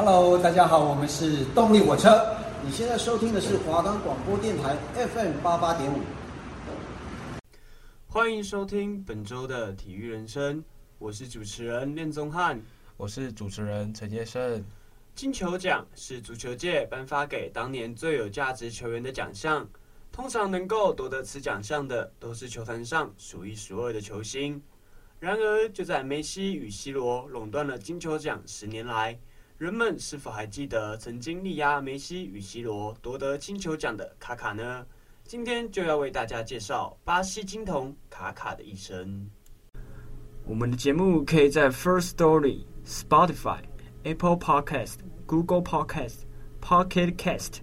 Hello，大家好，我们是动力火车。你现在收听的是华冈广播电台 FM 八八点五。欢迎收听本周的体育人生，我是主持人练宗翰，我是主持人陈杰胜。金球奖是足球界颁发给当年最有价值球员的奖项，通常能够夺得此奖项的都是球坛上数一数二的球星。然而，就在梅西与 C 罗垄断了金球奖十年来，人们是否还记得曾经力压梅西与 C 罗夺得金球奖的卡卡呢？今天就要为大家介绍巴西金童卡卡的一生。我们的节目可以在 First Story、Spotify、Apple Podcast、Google Podcast、Pocket Cast、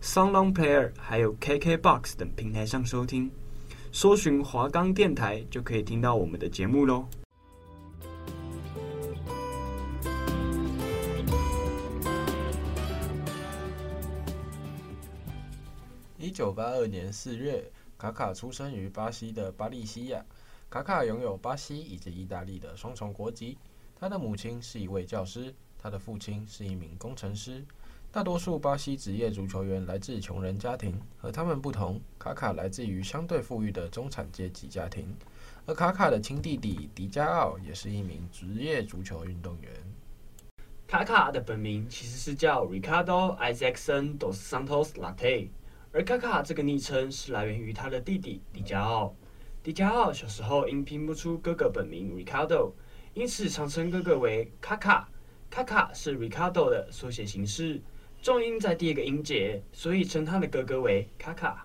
SoundOn Player 还有 KKBox 等平台上收听，搜寻华冈电台就可以听到我们的节目喽。一九八二年四月，卡卡出生于巴西的巴利西亚。卡卡拥有巴西以及意大利的双重国籍。他的母亲是一位教师，他的父亲是一名工程师。大多数巴西职业足球员来自穷人家庭，和他们不同，卡卡来自于相对富裕的中产阶级家庭。而卡卡的亲弟弟迪加奥也是一名职业足球运动员。卡卡的本名其实是叫 Ricardo Isaacson dos Santos Late。而卡卡这个昵称是来源于他的弟弟迪加奥。迪加奥小时候因拼不出哥哥本名 Ricardo，因此常称哥哥为卡卡。卡卡是 Ricardo 的缩写形式，重音在第二个音节，所以称他的哥哥为卡卡。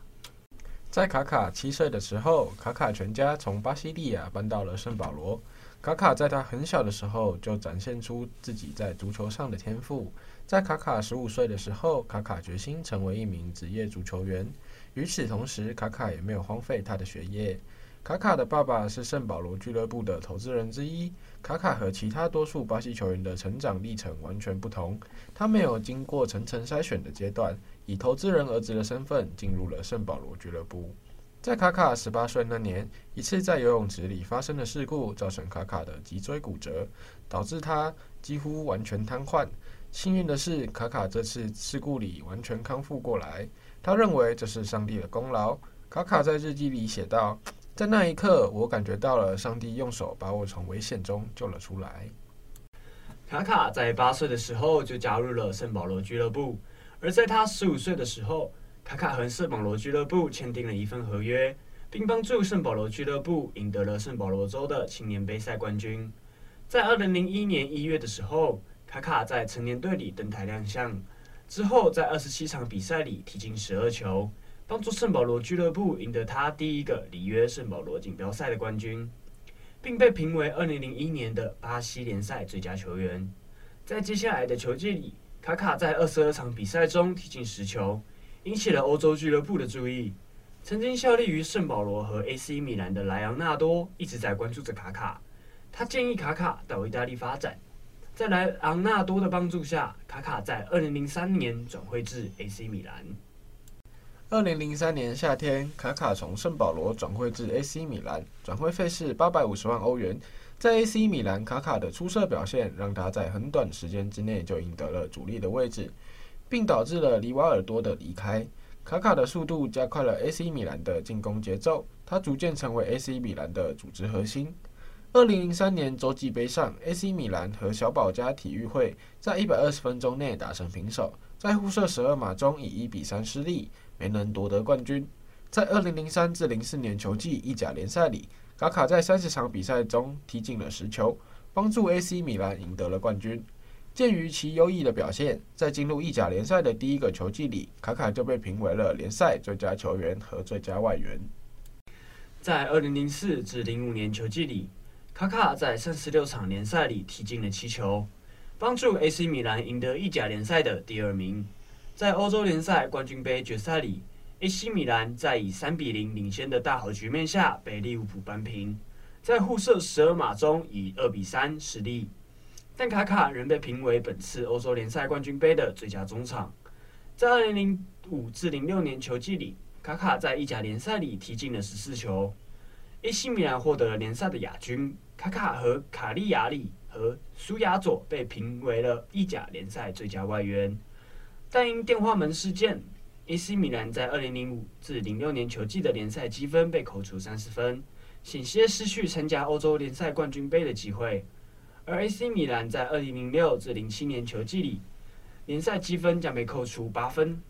在卡卡七岁的时候，卡卡全家从巴西利亚搬到了圣保罗。卡卡在他很小的时候就展现出自己在足球上的天赋。在卡卡十五岁的时候，卡卡决心成为一名职业足球员。与此同时，卡卡也没有荒废他的学业。卡卡的爸爸是圣保罗俱乐部的投资人之一。卡卡和其他多数巴西球员的成长历程完全不同，他没有经过层层筛选的阶段，以投资人儿子的身份进入了圣保罗俱乐部。在卡卡十八岁那年，一次在游泳池里发生的事故，造成卡卡的脊椎骨折，导致他几乎完全瘫痪。幸运的是，卡卡这次事故里完全康复过来。他认为这是上帝的功劳。卡卡在日记里写道：“在那一刻，我感觉到了上帝用手把我从危险中救了出来。”卡卡在八岁的时候就加入了圣保罗俱乐部，而在他十五岁的时候，卡卡和圣保罗俱乐部签订了一份合约，并帮助圣保罗俱乐部赢得了圣保罗州的青年杯赛冠军。在二零零一年一月的时候，卡卡在成年队里登台亮相，之后在二十七场比赛里踢进十二球，帮助圣保罗俱乐部赢得他第一个里约圣保罗锦标赛的冠军，并被评为二零零一年的巴西联赛最佳球员。在接下来的球季里，卡卡在二十二场比赛中踢进十球。引起了欧洲俱乐部的注意。曾经效力于圣保罗和 AC 米兰的莱昂纳多一直在关注着卡卡。他建议卡卡到意大利发展。在莱昂纳多的帮助下，卡卡在2003年转会至 AC 米兰。2003年夏天，卡卡从圣保罗转会至 AC 米兰，转会费是850万欧元。在 AC 米兰，卡卡的出色表现让他在很短时间之内就赢得了主力的位置。并导致了里瓦尔多的离开。卡卡的速度加快了 AC 米兰的进攻节奏，他逐渐成为 AC 米兰的组织核心。二零零三年洲际杯上，AC 米兰和小保加体育会在一百二十分钟内打成平手，在互射十二码中以一比三失利，没能夺得冠军。在二零零三至零四年球季意甲联赛里，卡卡在三十场比赛中踢进了十球，帮助 AC 米兰赢得了冠军。鉴于其优异的表现，在进入意甲联赛的第一个球季里，卡卡就被评为了联赛最佳球员和最佳外援。在二零零四至零五年球季里，卡卡在三十六场联赛里踢进了七球，帮助 AC 米兰赢得意甲联赛的第二名。在欧洲联赛冠军杯决赛里，AC 米兰在以三比零领先的大好局面下被利物浦扳平，在互射十二码中以二比三失利。但卡卡仍被评为本次欧洲联赛冠军杯的最佳中场。在2005至06年球季里，卡卡在意甲联赛里踢进了十四球。AC 米兰获得了联赛的亚军。卡卡和卡利亚里和苏亚佐被评为了意甲联赛最佳外援。但因电话门事件，AC 米兰在2005至06年球季的联赛积分被扣除30分，险些失去参加欧洲联赛冠军杯的机会。而 AC 米兰在2006至07年球季里，联赛积分将被扣除8分。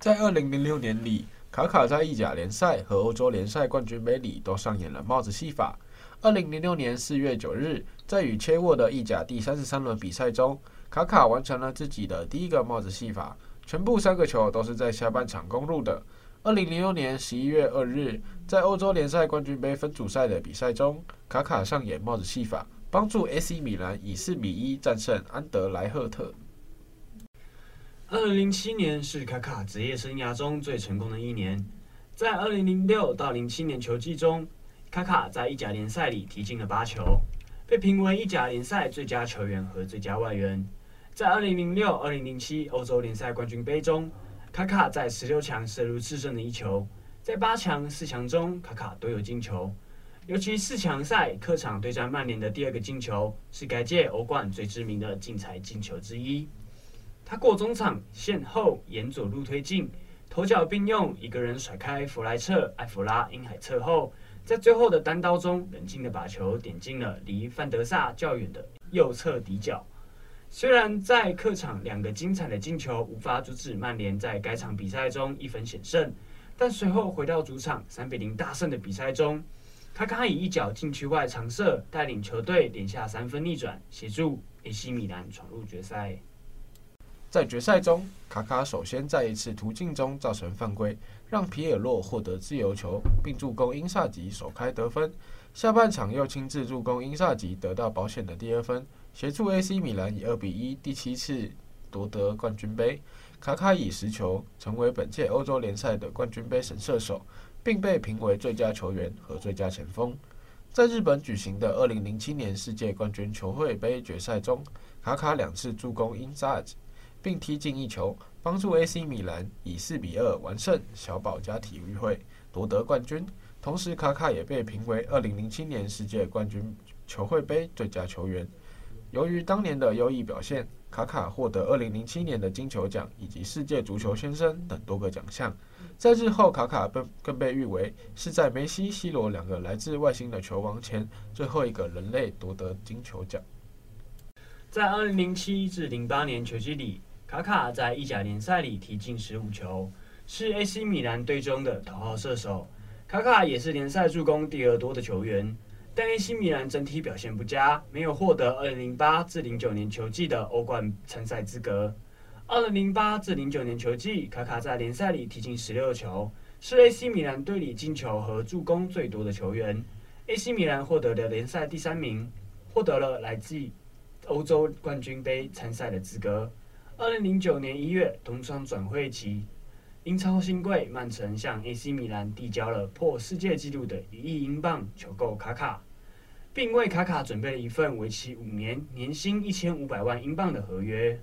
在2006年里，卡卡在意甲联赛和欧洲联赛冠军杯里都上演了帽子戏法。2006年4月9日，在与切沃的意甲第三十三轮比赛中，卡卡完成了自己的第一个帽子戏法，全部三个球都是在下半场攻入的。二零零六年十一月二日，在欧洲联赛冠军杯分组赛的比赛中，卡卡上演帽子戏法，帮助 AC 米兰以四比一战胜安德莱赫特。二零零七年是卡卡职业生涯中最成功的一年，在二零零六到零七年球季中，卡卡在意甲联赛里踢进了八球。被评为意甲联赛最佳球员和最佳外援。在2006、2007欧洲联赛冠军杯中，卡卡在十六强射入制胜的一球。在八强、四强中，卡卡都有进球。尤其四强赛客场对战曼联的第二个进球，是该届欧冠最知名的精彩进球之一。他过中场线后沿左路推进，头脚并用，一个人甩开弗莱彻、艾弗拉、因海彻后。在最后的单刀中，冷静地把球点进了离范德萨较远的右侧底角。虽然在客场两个精彩的进球无法阻止曼联在该场比赛中一分险胜，但随后回到主场三比零大胜的比赛中，卡卡以一脚禁区外长射带领球队连下三分逆转，协助 AC 米兰闯入决赛。在决赛中，卡卡首先在一次途径中造成犯规，让皮尔洛获得自由球，并助攻英萨吉首开得分。下半场又亲自助攻英萨吉得到保险的第二分，协助 AC 米兰以二比一第七次夺得冠军杯。卡卡以十球成为本届欧洲联赛的冠军杯神射手，并被评为最佳球员和最佳前锋。在日本举行的二零零七年世界冠军球会杯决赛中，卡卡两次助攻英萨吉。并踢进一球，帮助 AC 米兰以四比二完胜小宝加体育会，夺得冠军。同时，卡卡也被评为二零零七年世界冠军球会杯最佳球员。由于当年的优异表现，卡卡获得二零零七年的金球奖以及世界足球先生等多个奖项。在日后，卡卡更更被誉为是在梅西、C 罗两个来自外星的球王前，最后一个人类夺得金球奖。在二零零七至零八年球季里，卡卡在意甲联赛里踢进十五球，是 AC 米兰队中的头号射手。卡卡也是联赛助攻第二多的球员，但 AC 米兰整体表现不佳，没有获得二零零八至零九年球季的欧冠参赛资格。二零零八至零九年球季，卡卡在联赛里踢进十六球，是 AC 米兰队里进球和助攻最多的球员。AC 米兰获得了联赛第三名，获得了来自欧洲冠军杯参赛的资格。二零零九年一月，冬窗转会期，英超新贵曼城向 AC 米兰递交了破世界纪录的一亿英镑求购卡卡，并为卡卡准备了一份为期五年、年薪一千五百万英镑的合约。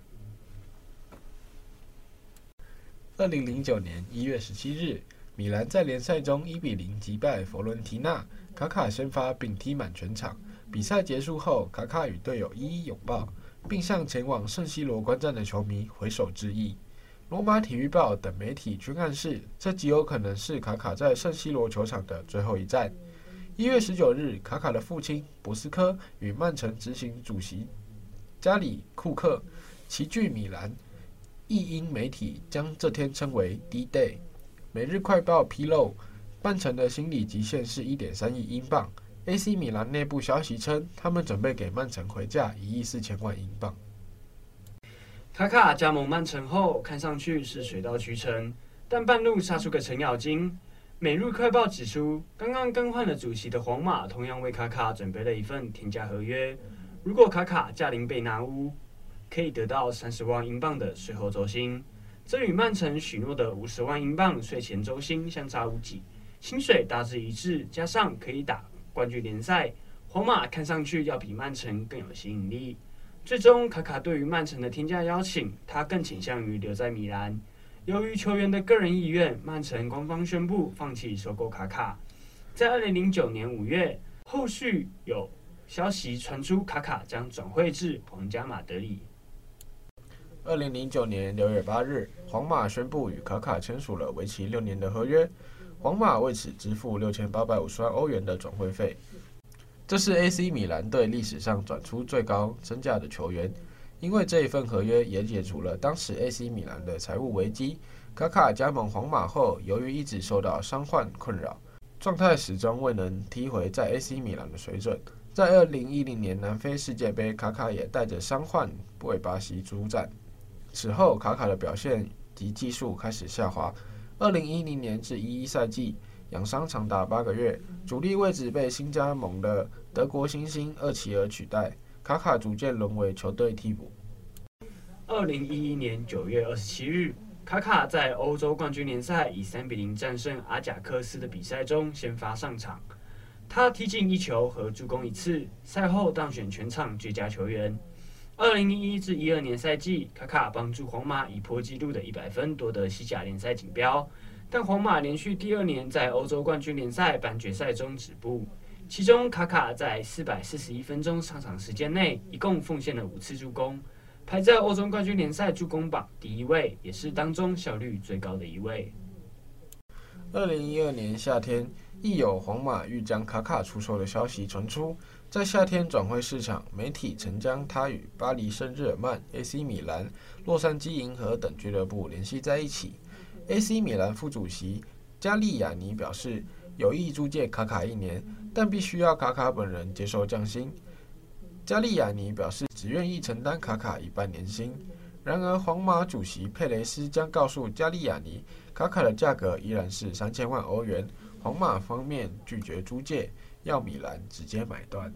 二零零九年一月十七日，米兰在联赛中一比零击败佛伦提纳，卡卡先发并踢满全场。比赛结束后，卡卡与队友一一拥抱。并向前往圣西罗观战的球迷挥手致意。罗马体育报等媒体均暗示，这极有可能是卡卡在圣西罗球场的最后一战。一月十九日，卡卡的父亲博斯科与曼城执行主席加里库克齐聚米兰。意英媒体将这天称为 D-Day。每日快报披露，曼城的心理极限是一点三亿英镑。AC 米兰内部消息称，他们准备给曼城回价一亿四千万英镑。卡卡加盟曼城后，看上去是水到渠成，但半路杀出个程咬金。每日快报指出，刚刚更换了主席的皇马同样为卡卡准备了一份天价合约。如果卡卡驾临贝纳乌，可以得到三十万英镑的税后周薪，这与曼城许诺的五十万英镑税前周薪相差无几，薪水大致一致，加上可以打。冠军联赛，皇马看上去要比曼城更有吸引力。最终，卡卡对于曼城的天价邀请，他更倾向于留在米兰。由于球员的个人意愿，曼城官方宣布放弃收购卡卡。在二零零九年五月，后续有消息传出，卡卡将转会至皇家马德里。二零零九年六月八日，皇马宣布与卡卡签署了为期六年的合约，皇马为此支付六千八百五十万欧元的转会费。这是 AC 米兰队历史上转出最高身价的球员，因为这一份合约也解除了当时 AC 米兰的财务危机。卡卡加盟皇马后，由于一直受到伤患困扰，状态始终未能踢回在 AC 米兰的水准。在二零一零年南非世界杯，卡卡也带着伤患为巴西出战。此后，卡卡的表现及技术开始下滑。二零一零年至一一赛季，养伤长达八个月，主力位置被新加盟的德国新星厄齐尔取代，卡卡逐渐沦为球队替补。二零一一年九月二十七日。卡卡在欧洲冠军联赛以三比零战胜阿贾克斯的比赛中先发上场，他踢进一球和助攻一次，赛后当选全场最佳球员。二零一一至一二年赛季，卡卡帮助皇马以破纪录的一百分夺得西甲联赛锦标，但皇马连续第二年在欧洲冠军联赛半决赛中止步。其中，卡卡在四百四十一分钟上场时间内，一共奉献了五次助攻。排在欧洲冠军联赛助攻榜第一位，也是当中效率最高的一位。二零一二年夏天，亦有皇马欲将卡卡出售的消息传出。在夏天转会市场，媒体曾将他与巴黎圣日耳曼、AC 米兰、洛杉矶银河等俱乐部联系在一起。AC 米兰副主席加利亚尼表示，有意租借卡卡一年，但必须要卡卡本人接受降薪。加利亚尼表示，只愿意承担卡卡一半年薪。然而，皇马主席佩雷斯将告诉加利亚尼，卡卡的价格依然是三千万欧元。皇马方面拒绝租借，要米兰直接买断。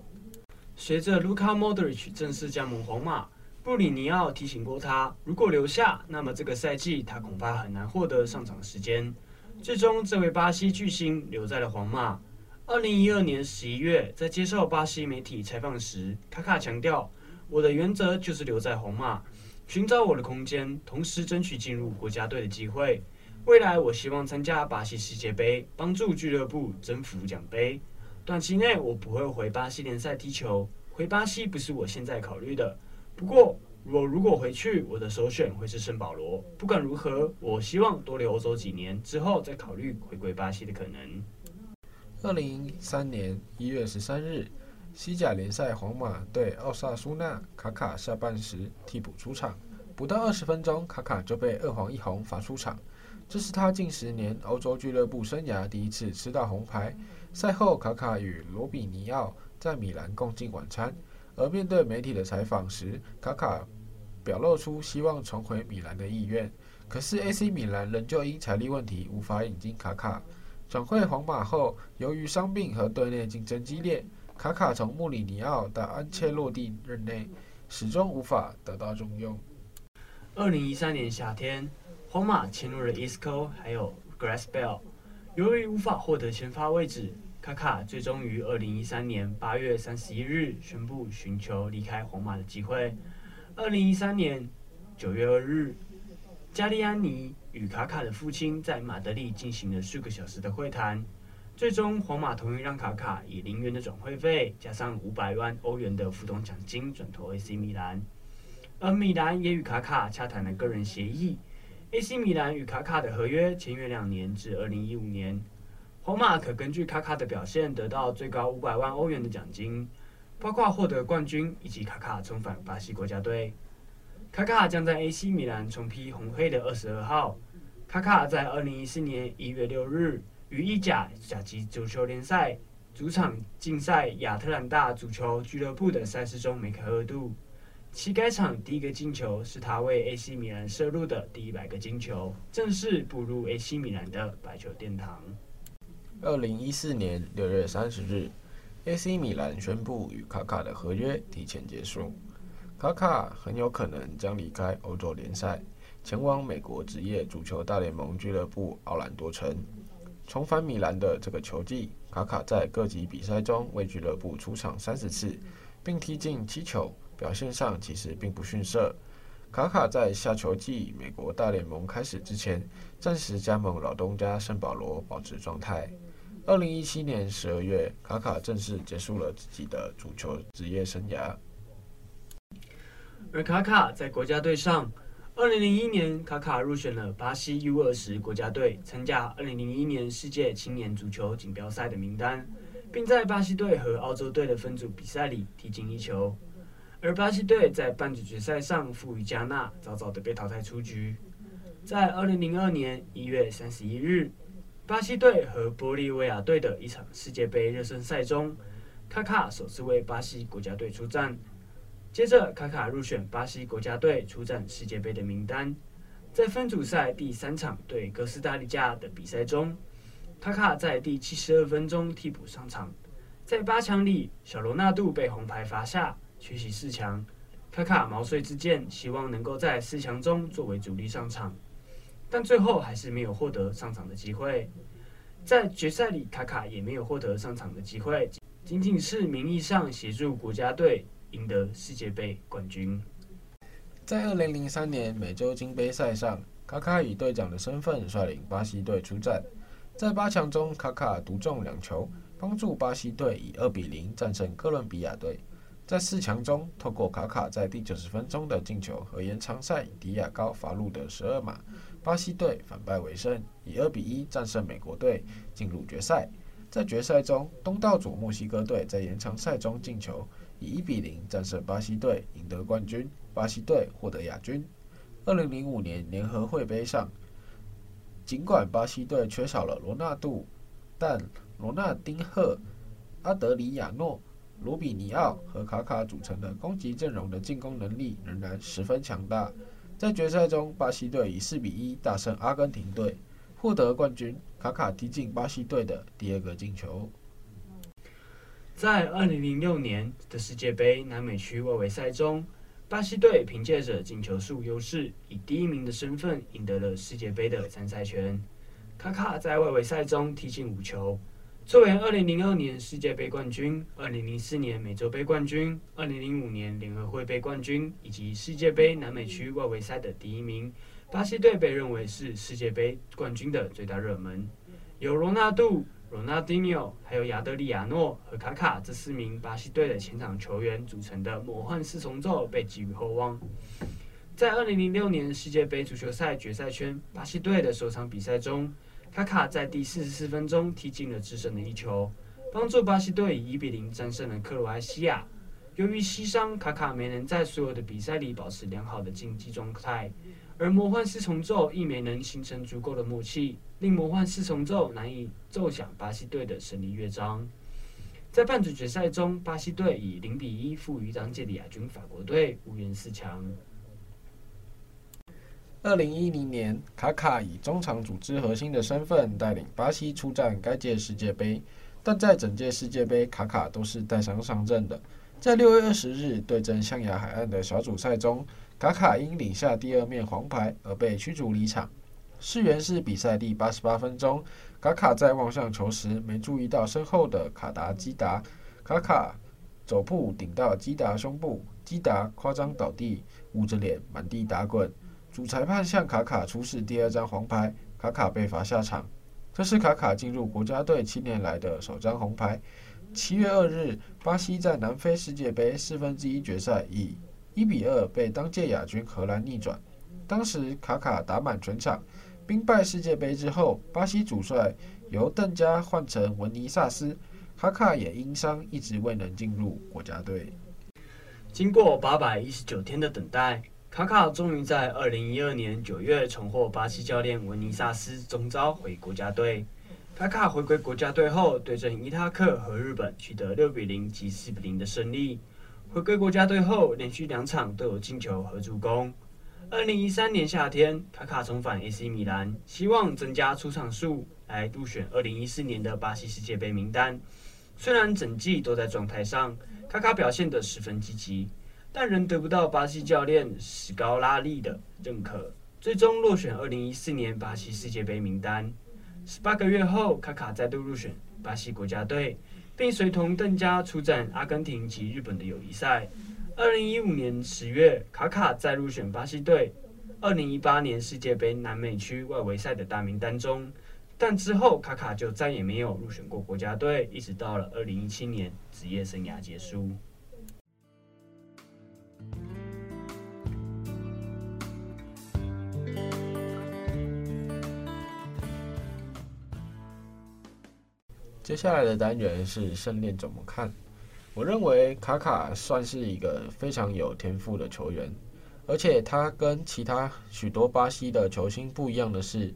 随着卢卡莫德里奇正式加盟皇马，布里尼奥提醒过他，如果留下，那么这个赛季他恐怕很难获得上场时间。最终，这位巴西巨星留在了皇马。二零一二年十一月，在接受巴西媒体采访时，卡卡强调：“我的原则就是留在皇马，寻找我的空间，同时争取进入国家队的机会。未来，我希望参加巴西世界杯，帮助俱乐部征服奖杯。短期内，我不会回巴西联赛踢球，回巴西不是我现在考虑的。不过，我如果回去，我的首选会是圣保罗。不管如何，我希望多留欧洲几年，之后再考虑回归巴西的可能。”二零一三年一月十三日，西甲联赛皇马对奥萨苏纳，卡卡下半时替补出场，不到二十分钟，卡卡就被二黄一红罚出场，这是他近十年欧洲俱乐部生涯第一次吃到红牌。赛后，卡卡与罗比尼奥在米兰共进晚餐，而面对媒体的采访时，卡卡表露出希望重回米兰的意愿。可是 AC 米兰仍旧因财力问题无法引进卡卡。转会皇马后，由于伤病和队内竞争激烈，卡卡从穆里尼奥到安切洛蒂任内，始终无法得到重用。二零一三年夏天，皇马签入了伊斯科还有 g r a s s b e l l 由于无法获得先发位置，卡卡最终于二零一三年八月三十一日宣布寻求离开皇马的机会。二零一三年九月二日，加利安尼。与卡卡的父亲在马德里进行了数个小时的会谈，最终皇马同意让卡卡以零元的转会费加上五百万欧元的浮动奖金转投 AC 米兰，而米兰也与卡卡洽谈了个人协议，AC 米兰与卡卡的合约签约两年至二零一五年，皇马可根据卡卡的表现得到最高五百万欧元的奖金，包括获得冠军以及卡卡重返巴西国家队。卡卡将在 AC 米兰重披红黑的二十二号。卡卡在二零一四年一月六日于意甲甲级足球联赛主场竞赛亚特兰大足球俱乐部的赛事中梅开二度，其该场第一个进球是他为 AC 米兰射入的第一百个进球，正式步入 AC 米兰的白球殿堂。二零一四年六月三十日，AC 米兰宣布与卡卡的合约提前结束。卡卡很有可能将离开欧洲联赛，前往美国职业足球大联盟俱乐部奥兰多城。重返米兰的这个球季，卡卡在各级比赛中为俱乐部出场三十次，并踢进七球，表现上其实并不逊色。卡卡在下球季美国大联盟开始之前，暂时加盟老东家圣保罗，保持状态。二零一七年十二月，卡卡正式结束了自己的足球职业生涯。而卡卡在国家队上，二零零一年卡卡入选了巴西 U 二十国家队，参加二零零一年世界青年足球锦标赛的名单，并在巴西队和澳洲队的分组比赛里踢进一球。而巴西队在半决赛上负于加纳，早早的被淘汰出局。在二零零二年一月三十一日，巴西队和玻利维亚队的一场世界杯热身赛中，卡卡首次为巴西国家队出战。接着，卡卡入选巴西国家队出战世界杯的名单。在分组赛第三场对哥斯达黎加的比赛中，卡卡在第七十二分钟替补上场。在八强里，小罗纳度被红牌罚下。缺席四强，卡卡毛遂自荐，希望能够在四强中作为主力上场，但最后还是没有获得上场的机会。在决赛里，卡卡也没有获得上场的机会，仅仅是名义上协助国家队赢得世界杯冠军。在二零零三年美洲金杯赛上，卡卡以队长的身份率领巴西队出战，在八强中，卡卡独中两球，帮助巴西队以二比零战胜哥伦比亚队。在四强中，透过卡卡在第九十分钟的进球和延长赛迪亚高罚入的十二码，巴西队反败为胜，以二比一战胜美国队，进入决赛。在决赛中，东道主墨西哥队在延长赛中进球，以一比零战胜巴西队，赢得冠军，巴西队获得亚军。二零零五年联合会杯上，尽管巴西队缺少了罗纳度，但罗纳丁赫、阿德里亚诺。卢比尼奥和卡卡组成的攻击阵容的进攻能力仍然十分强大。在决赛中，巴西队以四比一大胜阿根廷队，获得冠军。卡卡踢进巴西队的第二个进球。在二零零六年的世界杯南美区外围赛中，巴西队凭借着进球数优势，以第一名的身份赢得了世界杯的参赛权。卡卡在外围赛中踢进五球。作为二零零二年世界杯冠军、二零零四年美洲杯冠军、二零零五年联合会杯冠军以及世界杯南美区外围赛的第一名，巴西队被认为是世界杯冠军的最大热门。由罗纳度、罗纳迪尼奥、还有亚德里亚诺和卡卡这四名巴西队的前场球员组成的魔幻四重奏被寄予厚望。在二零零六年世界杯足球赛决赛圈，巴西队的首场比赛中。卡卡在第四十四分钟踢进了制胜的一球，帮助巴西队以一比零战胜了克罗埃西亚。由于膝伤，卡卡没能在所有的比赛里保持良好的竞技状态，而魔幻四重奏亦没能形成足够的默契，令魔幻四重奏难以奏响巴西队的胜利乐章。在半决赛中，巴西队以零比一负于当届的亚军法国队，无缘四强。二零一零年，卡卡以中场组织核心的身份带领巴西出战该届世界杯，但在整届世界杯，卡卡都是带伤上阵的。在六月二十日对阵象牙海岸的小组赛中，卡卡因领下第二面黄牌而被驱逐离场。事源是比赛第八十八分钟，卡卡在望向球时没注意到身后的卡达基达，卡卡走步顶到基达胸部，基达夸张倒地，捂着脸满地打滚。主裁判向卡卡出示第二张黄牌，卡卡被罚下场。这是卡卡进入国家队七年来的首张红牌。七月二日，巴西在南非世界杯四分之一决赛以一比二被当届亚军荷兰逆转。当时卡卡打满全场。兵败世界杯之后，巴西主帅由邓加换成文尼萨斯，卡卡也因伤一直未能进入国家队。经过八百一十九天的等待。卡卡终于在二零一二年九月重获巴西教练文尼萨斯征召回国家队。卡卡回归国家队后，对阵伊拉克和日本取得六比零及四比零的胜利。回归国家队后，连续两场都有进球和助攻。二零一三年夏天，卡卡重返 AC 米兰，希望增加出场数来入选二零一四年的巴西世界杯名单。虽然整季都在状态上，卡卡表现得十分积极。但仍得不到巴西教练史高拉利的认可，最终落选二零一四年巴西世界杯名单。十八个月后，卡卡再度入选巴西国家队，并随同邓加出战阿根廷及日本的友谊赛。二零一五年十月，卡卡再入选巴西队。二零一八年世界杯南美区外围赛的大名单中，但之后卡卡就再也没有入选过国家队，一直到了二零一七年职业生涯结束。接下来的单元是圣练怎么看？我认为卡卡算是一个非常有天赋的球员，而且他跟其他许多巴西的球星不一样的是，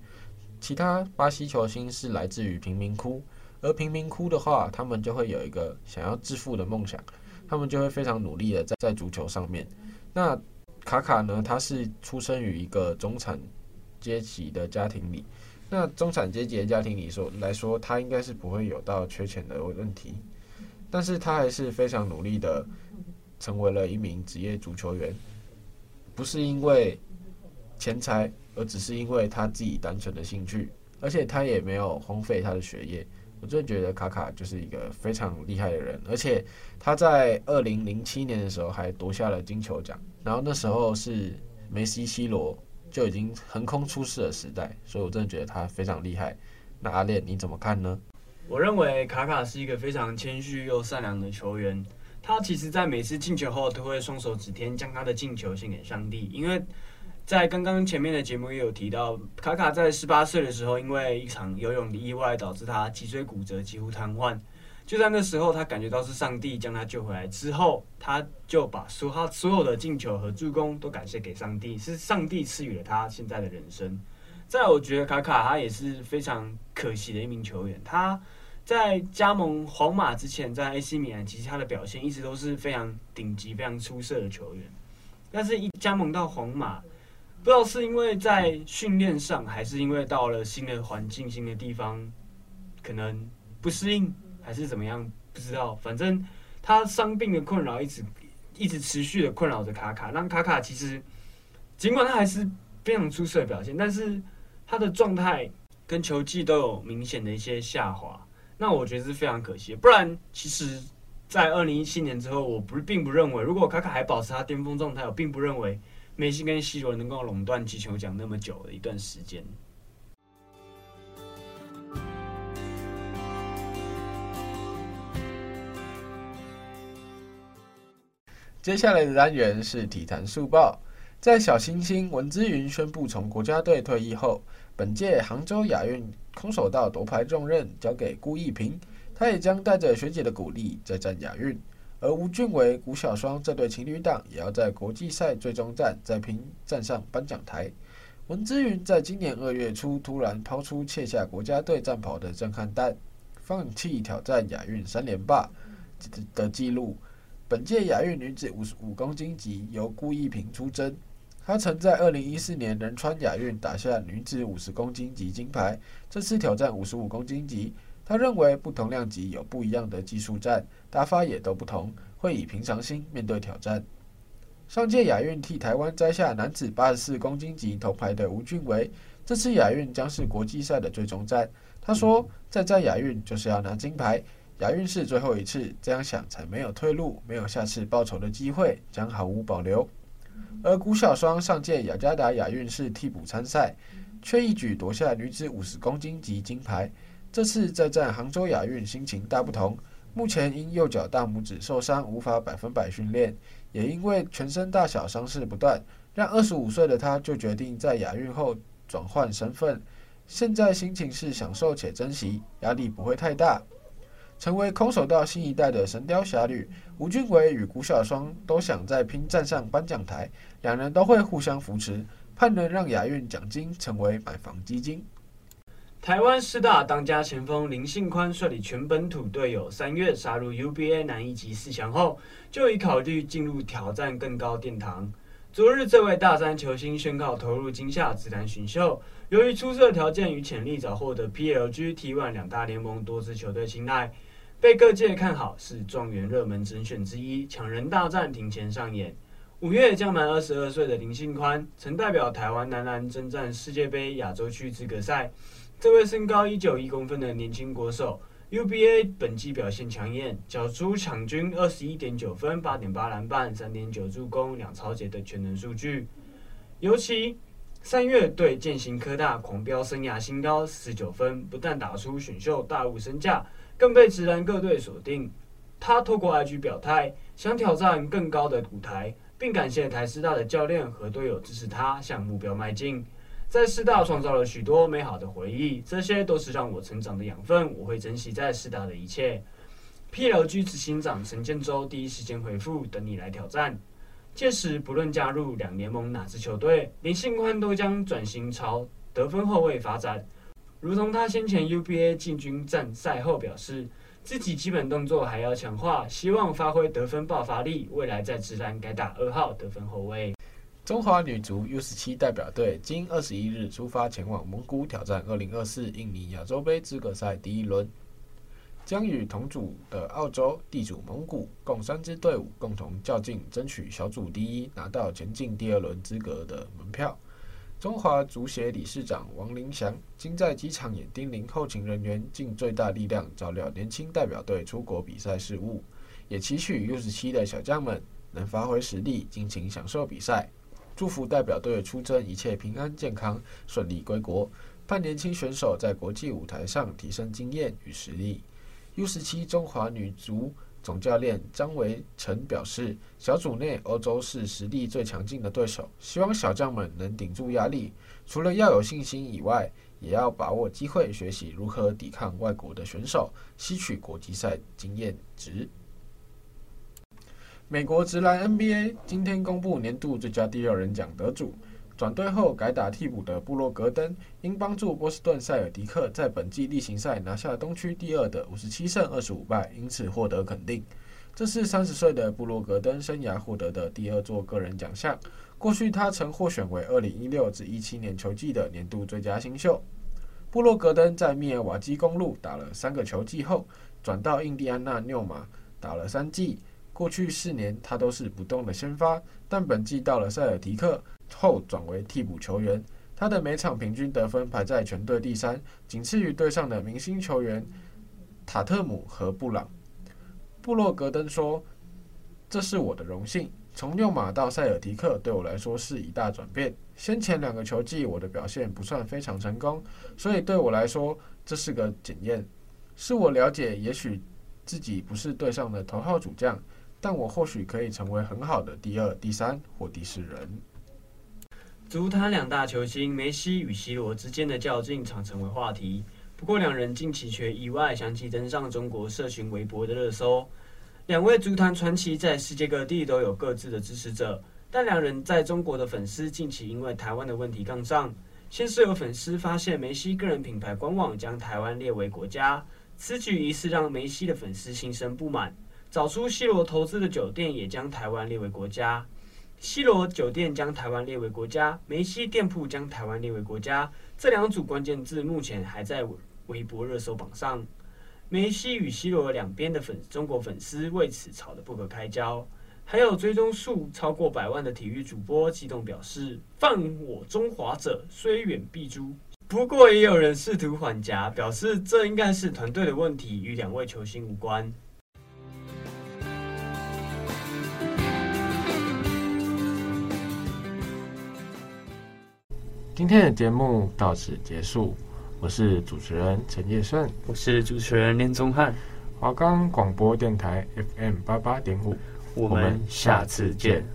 其他巴西球星是来自于贫民窟，而贫民窟的话，他们就会有一个想要致富的梦想，他们就会非常努力的在在足球上面。那卡卡呢，他是出生于一个中产阶级的家庭里。那中产阶级的家庭里说来说，他应该是不会有到缺钱的问题，但是他还是非常努力的成为了一名职业足球员，不是因为钱财，而只是因为他自己单纯的兴趣，而且他也没有荒废他的学业。我真的觉得卡卡就是一个非常厉害的人，而且他在二零零七年的时候还夺下了金球奖，然后那时候是梅西、C 罗。就已经横空出世的时代，所以我真的觉得他非常厉害。那阿练你怎么看呢？我认为卡卡是一个非常谦虚又善良的球员。他其实，在每次进球后都会双手指天，将他的进球献给上帝。因为在刚刚前面的节目也有提到，卡卡在十八岁的时候，因为一场游泳的意外，导致他脊椎骨折，几乎瘫痪。就在那时候，他感觉到是上帝将他救回来之后，他就把所他所有的进球和助攻都感谢给上帝，是上帝赐予了他现在的人生。在，我觉得卡卡他也是非常可惜的一名球员。他在加盟皇马之前，在 AC 米兰，其实他的表现一直都是非常顶级、非常出色的球员。但是，一加盟到皇马，不知道是因为在训练上，还是因为到了新的环境、新的地方，可能不适应。还是怎么样？不知道。反正他伤病的困扰一直一直持续的困扰着卡卡。让卡卡其实尽管他还是非常出色的表现，但是他的状态跟球技都有明显的一些下滑。那我觉得是非常可惜。不然，其实，在二零一七年之后，我不并不认为，如果卡卡还保持他巅峰状态，我并不认为梅西跟 C 罗能够垄断金球奖那么久的一段时间。接下来的单元是体坛速报。在小星星文姿云宣布从国家队退役后，本届杭州亚运空手道夺牌重任交给顾翊平，他也将带着学姐的鼓励再战亚运。而吴俊伟、古小双这对情侣档也要在国际赛最终战再拼站上颁奖台。文姿云在今年二月初突然抛出卸下国家队战袍的震撼弹，放弃挑战亚运三连霸的纪录。本届亚运女子五十五公斤级由顾一平出征，她曾在二零一四年仁川亚运打下女子五十公斤级金牌。这次挑战五十五公斤级，他认为不同量级有不一样的技术战，打法也都不同，会以平常心面对挑战。上届亚运替台湾摘下男子八十四公斤级铜牌的吴俊伟，这次亚运将是国际赛的最终战。他说：“再战亚运就是要拿金牌。”亚运是最后一次，这样想才没有退路，没有下次报仇的机会，将毫无保留。而古小双上届雅加达亚运是替补参赛，却一举夺下女子五十公斤级金牌。这次再战杭州亚运，心情大不同。目前因右脚大拇指受伤，无法百分百训练，也因为全身大小伤势不断，让二十五岁的他就决定在亚运后转换身份。现在心情是享受且珍惜，压力不会太大。成为空手道新一代的神雕侠侣，吴俊伟与古小双都想再拼站上颁奖台，两人都会互相扶持，盼能让亚运奖金成为买房基金。台湾师大当家前锋林信宽率领全本土队友三月杀入 UBA 男一级四强后，就已考虑进入挑战更高殿堂。昨日，这位大三球星宣告投入今夏职篮选秀，由于出色条件与潜力，早获得 PLG、T1 两大联盟多支球队青睐。被各界看好是状元热门人选之一，抢人大战庭前上演。五月将满二十二岁的林信宽，曾代表台湾男篮征战世界杯亚洲区资格赛。这位身高一九一公分的年轻国手，UBA 本季表现抢眼，缴出场均二十一点九分、八点八篮板、三点九助攻、两超节的全能数据。尤其三月对建行科大狂飙生涯新高十九分，不但打出选秀大物身价，更被直男各队锁定。他透过 IG 表态，想挑战更高的舞台，并感谢台师大的教练和队友支持他向目标迈进。在师大创造了许多美好的回忆，这些都是让我成长的养分，我会珍惜在师大的一切。PLG 执行长陈建州第一时间回复：“等你来挑战。”届时，不论加入两联盟哪支球队，林信宽都将转型朝得分后卫发展。如同他先前 UBA 进军战赛后表示，自己基本动作还要强化，希望发挥得分爆发力，未来在职篮改打二号得分后卫。中华女足 U 十七代表队今二十一日出发前往蒙古挑战二零二四印尼亚洲杯资格赛第一轮。将与同组的澳洲、地主蒙古共三支队伍共同较劲，争取小组第一，拿到前进第二轮资格的门票。中华足协理事长王林祥今在机场也叮咛后勤人员尽最大力量照料年轻代表队出国比赛事务，也期许 U17 的小将们能发挥实力，尽情享受比赛。祝福代表队出征一切平安健康，顺利归国，盼年轻选手在国际舞台上提升经验与实力。U 十七中华女足总教练张维成表示，小组内欧洲是实力最强劲的对手，希望小将们能顶住压力。除了要有信心以外，也要把握机会，学习如何抵抗外国的选手，吸取国际赛经验值。美国职篮 NBA 今天公布年度最佳第六人奖得主。转队后改打替补的布洛格登，因帮助波士顿塞尔迪克在本季例行赛拿下东区第二的五十七胜二十五败，因此获得肯定。这是三十岁的布洛格登生涯获得的第二座个人奖项。过去他曾获选为二零一六至一七年球季的年度最佳新秀。布洛格登在密尔瓦基公鹿打了三个球季后，转到印第安纳纽马打了三季。过去四年他都是不动的先发，但本季到了塞尔提克。后转为替补球员，他的每场平均得分排在全队第三，仅次于队上的明星球员塔特姆和布朗。布洛格登说：“这是我的荣幸，从六马到塞尔提克对我来说是一大转变。先前两个球季我的表现不算非常成功，所以对我来说这是个检验，是我了解也许自己不是队上的头号主将，但我或许可以成为很好的第二、第三或第四人。”足坛两大球星梅西与 C 罗之间的较劲常成为话题，不过两人近期却意外相继登上中国社群微博的热搜。两位足坛传奇在世界各地都有各自的支持者，但两人在中国的粉丝近期因为台湾的问题杠上。先是有粉丝发现梅西个人品牌官网将台湾列为国家，此举疑似让梅西的粉丝心生不满。找出 C 罗投资的酒店也将台湾列为国家。C 罗酒店将台湾列为国家，梅西店铺将台湾列为国家，这两组关键字目前还在微博热搜榜上。梅西与 C 罗两边的粉中国粉丝为此吵得不可开交，还有追踪数超过百万的体育主播激动表示：“犯我中华者，虽远必诛。”不过也有人试图缓颊，表示这应该是团队的问题，与两位球星无关。今天的节目到此结束，我是主持人陈业顺，我是主持人连宗翰，华冈广播电台 FM 八八点五，我们下次见。